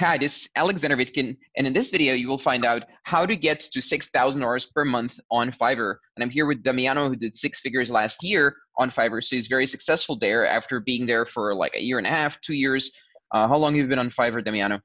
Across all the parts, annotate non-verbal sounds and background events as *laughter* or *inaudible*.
Hi, this is Alexander Vitkin, and in this video, you will find out how to get to $6,000 per month on Fiverr. And I'm here with Damiano, who did six figures last year on Fiverr, so he's very successful there after being there for like a year and a half, two years. Uh, how long have you been on Fiverr, Damiano?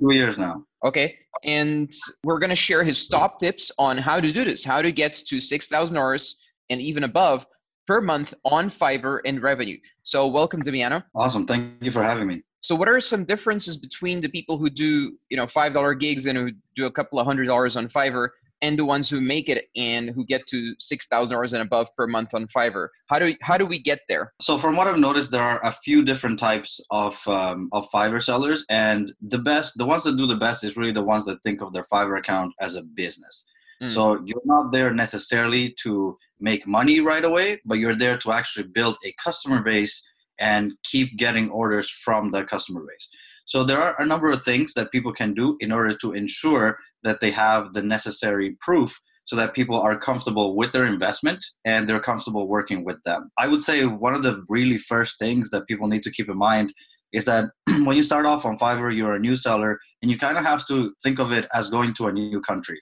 Two years now. Okay, and we're going to share his top tips on how to do this, how to get to $6,000 and even above per month on Fiverr and revenue. So welcome, Damiano. Awesome. Thank you for having me. So what are some differences between the people who do, you know, five dollar gigs and who do a couple of hundred dollars on Fiverr and the ones who make it and who get to six thousand dollars and above per month on Fiverr? How do we, how do we get there? So from what I've noticed, there are a few different types of um, of Fiverr sellers, and the best, the ones that do the best, is really the ones that think of their Fiverr account as a business. Mm. So you're not there necessarily to make money right away, but you're there to actually build a customer base and keep getting orders from the customer base. So there are a number of things that people can do in order to ensure that they have the necessary proof so that people are comfortable with their investment and they're comfortable working with them. I would say one of the really first things that people need to keep in mind is that *clears throat* when you start off on Fiverr, you're a new seller and you kind of have to think of it as going to a new country.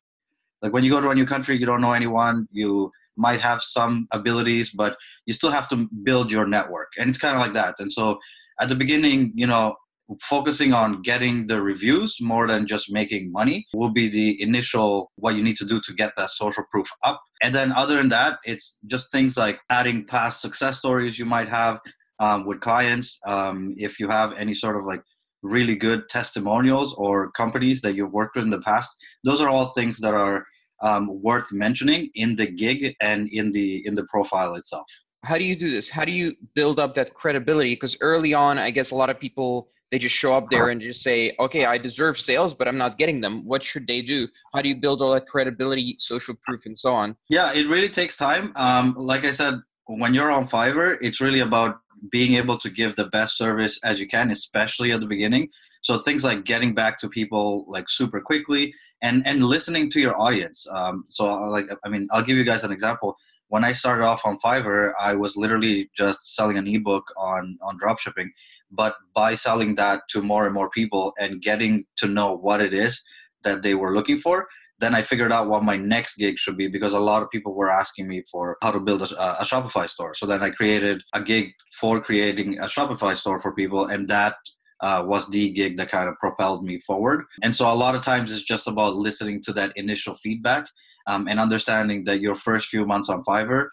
Like when you go to a new country, you don't know anyone, you might have some abilities, but you still have to build your network. And it's kind of like that. And so at the beginning, you know, focusing on getting the reviews more than just making money will be the initial what you need to do to get that social proof up and then other than that it's just things like adding past success stories you might have um, with clients um, if you have any sort of like really good testimonials or companies that you've worked with in the past those are all things that are um, worth mentioning in the gig and in the in the profile itself. How do you do this? How do you build up that credibility? Because early on i guess a lot of people they just show up there and just say okay i deserve sales but i'm not getting them. What should they do? How do you build all that credibility social proof and so on? Yeah it really takes time. Um, like i said when you're on fiverr it's really about being able to give the best service as you can especially at the beginning so things like getting back to people like super quickly and and listening to your audience. Um, so like I mean, I'll give you guys an example. When I started off on Fiverr, I was literally just selling an ebook on on dropshipping, but by selling that to more and more people and getting to know what it is that they were looking for, then I figured out what my next gig should be because a lot of people were asking me for how to build a, a, Shopify store. So then I created a gig for creating a Shopify store for people, and that uh, was the gig that kind of propelled me forward. And so a lot of times it's just about listening to that initial feedback um, and understanding that your first few months on Fiverr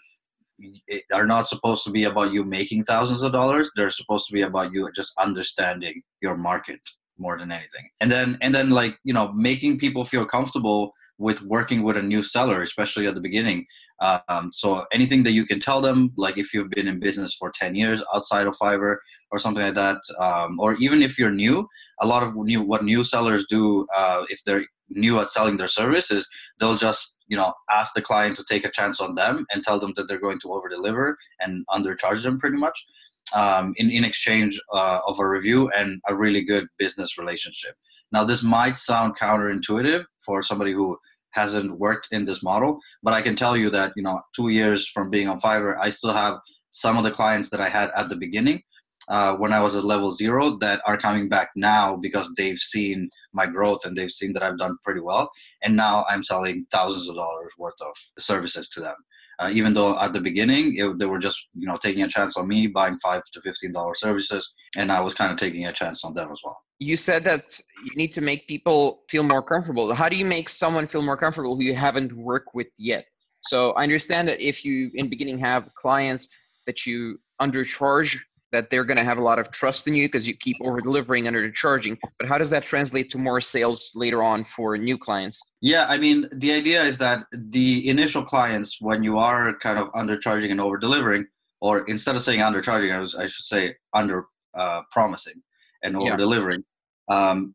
are not supposed to be about you making thousands of dollars. They're supposed to be about you just understanding your market more than anything. And then and then like you know making people feel comfortable with working with a new seller, especially at the beginning. Um, so anything that you can tell them, like if you've been in business for 10 years outside of Fiverr or something like that, um, or even if you're new, a lot of new what new sellers do uh, if they're new at selling their services, they'll just you know ask the client to take a chance on them and tell them that they're going to over deliver and undercharge them pretty much. Um, in, in exchange uh, of a review and a really good business relationship. Now, this might sound counterintuitive for somebody who hasn't worked in this model, but I can tell you that, you know, two years from being on Fiverr, I still have some of the clients that I had at the beginning uh, when I was at level zero that are coming back now because they've seen my growth and they've seen that I've done pretty well. And now I'm selling thousands of dollars worth of services to them. Uh, even though at the beginning it, they were just you know taking a chance on me buying five to fifteen dollar services and i was kind of taking a chance on them as well you said that you need to make people feel more comfortable. How do you make someone feel more comfortable who you haven't worked with yet? So i understand that if you in beginning have clients that you undercharge that they're going to have a lot of trust in you because you keep over delivering under charging but how does that translate to more sales later on for new clients? Yeah i mean the idea is that the initial clients when you are kind of undercharging and over delivering or instead of saying undercharging i, was, I should say under uh, promising and over delivering yeah. um,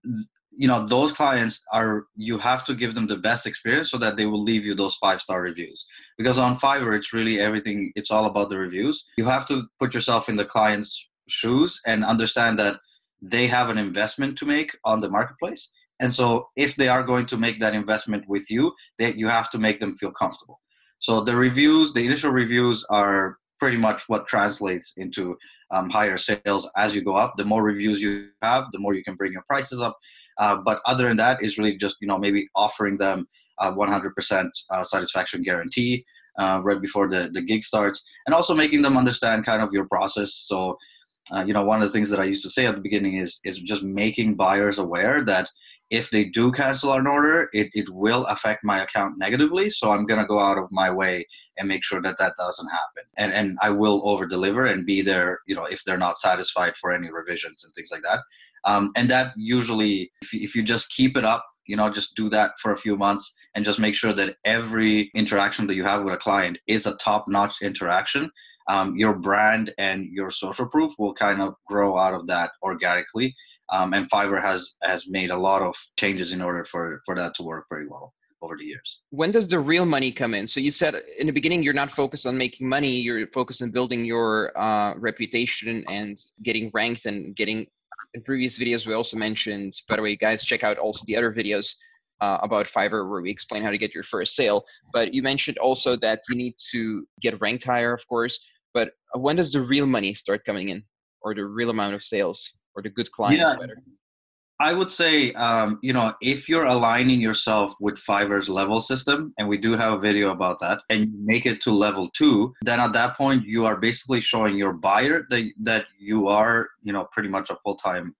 you know those clients are you have to give them the best experience so that they will leave you those five star reviews. Because on fiverr it's really everything it's all about the reviews. You have to put yourself in the client's shoes and understand that they have an investment to make on the marketplace. And so if they are going to make that investment with you that you have to make them feel comfortable. So the reviews the initial reviews are pretty much what translates into um, higher sales as you go up. The more reviews you have, the more you can bring your prices up. Uh, but other than that, is really just you know maybe offering them a 100% uh, satisfaction guarantee uh, right before the the gig starts, and also making them understand kind of your process. So. Uh, you know, one of the things that I used to say at the beginning is is just making buyers aware that if they do cancel an order, it, it will affect my account negatively. So I'm going to go out of my way and make sure that that doesn't happen. And, and I will over deliver and be there, you know, if they're not satisfied for any revisions and things like that. Um, and that usually, if you, if you just keep it up, you know, just do that for a few months and just make sure that every interaction that you have with a client is a top notch interaction. Um, your brand and your social proof will kind of grow out of that organically um, and Fiverr has has made a lot of changes in order for for that to work very well over the years. When does the real money come in? So you said in the beginning you're not focused on making money; you're focused on building your uh, reputation and getting ranked and getting. In previous videos, we also mentioned. By the way, guys, check out also the other videos uh, about Fiverr where we explain how to get your first sale. But you mentioned also that you need to get ranked higher, of course. But when does the real money start coming in, or the real amount of sales? or the good clients yeah. better? I would say, um, you know, if you're aligning yourself with Fiverr's level system, and we do have a video about that, and you make it to level two, then at that point you are basically showing your buyer that that you are, you know, pretty much a full time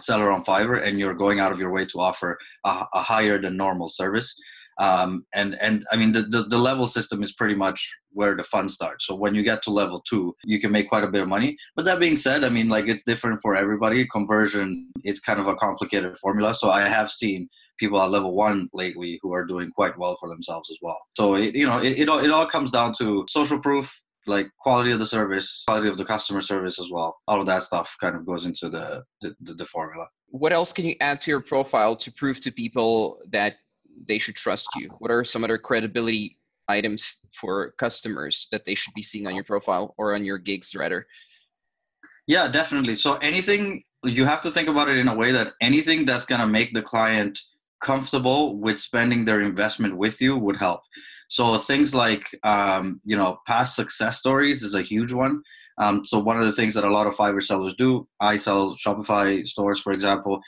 seller on Fiverr, and you're going out of your way to offer a, a higher than normal service um, and and I mean the, the, the level system is pretty much where the fun starts. So when you get to level two, you can make quite a bit of money. But that being said, I mean like it's different for everybody. Conversion is kind of a complicated formula. So I have seen people at level one lately who are doing quite well for themselves as well. So it, you know it, it all, it all comes down to social proof, like quality of the service, quality of the customer service as well. All of that stuff kind of goes into the, the, the formula. What else can you add to your profile to prove to people that they should trust you? What are some other credibility items for customers that they should be seeing on your profile or on your gigs rather? Yeah, definitely. So anything you have to think about it in a way that anything that's going to make the client comfortable with spending their investment with you would help. So things like um, you know past success stories is a huge one. Um, so one of the things that a lot of Fiverr sellers do, I sell Shopify stores, for example.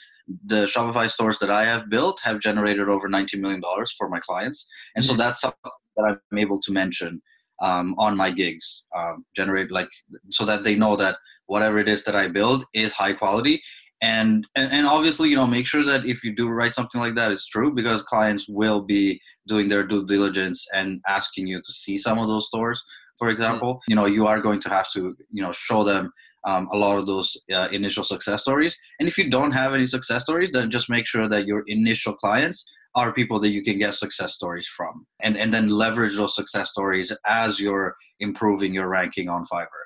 The Shopify stores that I have built have generated over $90 million for my clients. And so mm-hmm. that's something that I'm able to mention um, on my gigs, um, generate like, so that they know that whatever it is that I build is high quality. And, and, and obviously, you know, make sure that if you do write something like that, it's true because clients will be doing their due diligence and asking you to see some of those stores for example, you know, you are going to have to, you know, show them um, a lot of those uh, initial success stories. And if you don't have any success stories, then just make sure that your initial clients are people that you can get success stories from, and and then leverage those success stories as you're improving your ranking on Fiverr.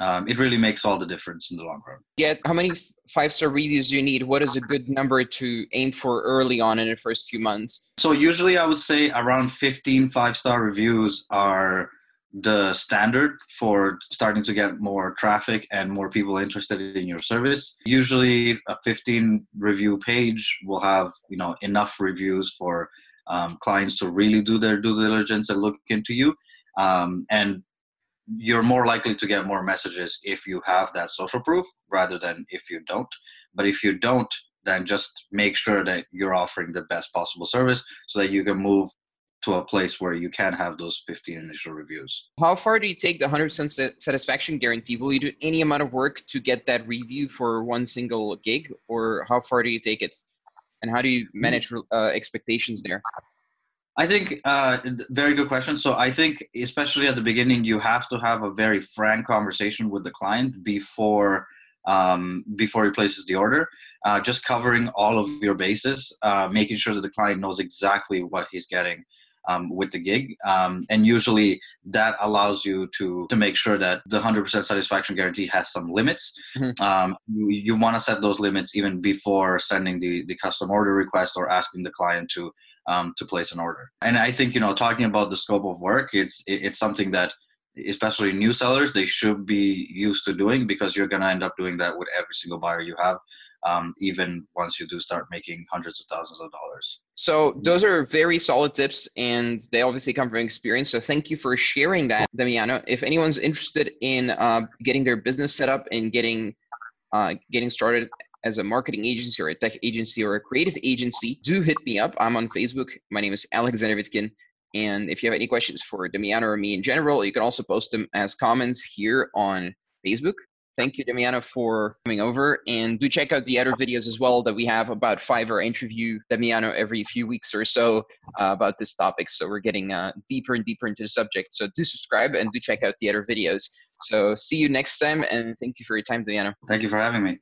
Um, it really makes all the difference in the long run. Yeah, how many five star reviews do you need? What is a good number to aim for early on in the first few months? So usually I would say around 15 five star reviews are the standard for starting to get more traffic and more people interested in your service usually a 15 review page will have you know enough reviews for um, clients to really do their due diligence and look into you um, and you're more likely to get more messages if you have that social proof rather than if you don't but if you don't then just make sure that you're offering the best possible service so that you can move to a place where you can have those 15 initial reviews. How far do you take the 100% satisfaction guarantee? Will you do any amount of work to get that review for one single gig, or how far do you take it? And how do you manage uh, expectations there? I think uh, very good question. So I think especially at the beginning, you have to have a very frank conversation with the client before um, before he places the order. Uh, just covering all of your bases, uh, making sure that the client knows exactly what he's getting um, with the gig. Um, and usually that allows you to to make sure that the 100% satisfaction guarantee has some limits. Mm-hmm. Um, you, you want to set those limits even before sending the, the custom order request or asking the client to um, to place an order. And I think you know talking about the scope of work, it's it's something that especially new sellers they should be used to doing because you're going to end up doing that with every single buyer you have um, even once you do start making hundreds of thousands of dollars. So those are very solid tips, and they obviously come from experience. So thank you for sharing that, Damiano. If anyone's interested in uh, getting their business set up and getting uh, getting started as a marketing agency or a tech agency or a creative agency, do hit me up. I'm on Facebook. My name is Alexander Vitkin. And if you have any questions for Damiano or me in general, you can also post them as comments here on Facebook. Thank you, Damiano, for coming over. And do check out the other videos as well that we have about Fiverr interview Damiano every few weeks or so uh, about this topic. So we're getting uh, deeper and deeper into the subject. So do subscribe and do check out the other videos. So see you next time. And thank you for your time, Damiano. Thank you for having me.